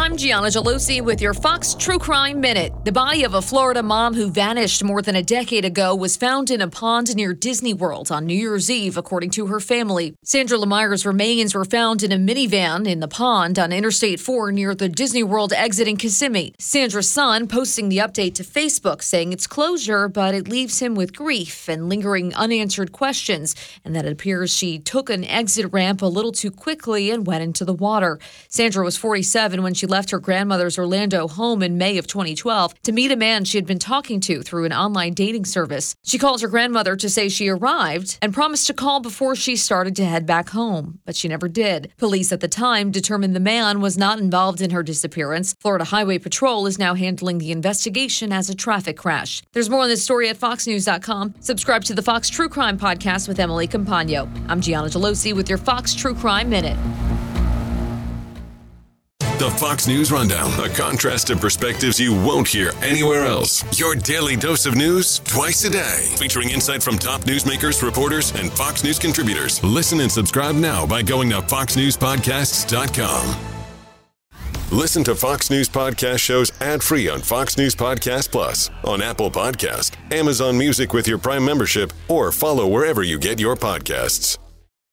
I'm Gianna Gelosi with your Fox True Crime Minute. The body of a Florida mom who vanished more than a decade ago was found in a pond near Disney World on New Year's Eve, according to her family. Sandra Lemire's remains were found in a minivan in the pond on Interstate 4 near the Disney World exit in Kissimmee. Sandra's son posting the update to Facebook saying it's closure, but it leaves him with grief and lingering unanswered questions, and that it appears she took an exit ramp a little too quickly and went into the water. Sandra was 47 when she left her grandmother's Orlando home in May of 2012 to meet a man she had been talking to through an online dating service. She called her grandmother to say she arrived and promised to call before she started to head back home, but she never did. Police at the time determined the man was not involved in her disappearance. Florida Highway Patrol is now handling the investigation as a traffic crash. There's more on this story at foxnews.com. Subscribe to the Fox True Crime podcast with Emily Compagno. I'm Gianna Gelosi with your Fox True Crime Minute. The Fox News Rundown, a contrast of perspectives you won't hear anywhere else. Your daily dose of news twice a day, featuring insight from top newsmakers, reporters, and Fox News contributors. Listen and subscribe now by going to foxnewspodcasts.com. Listen to Fox News Podcast shows ad free on Fox News Podcast Plus, on Apple Podcast, Amazon Music with your Prime membership, or follow wherever you get your podcasts.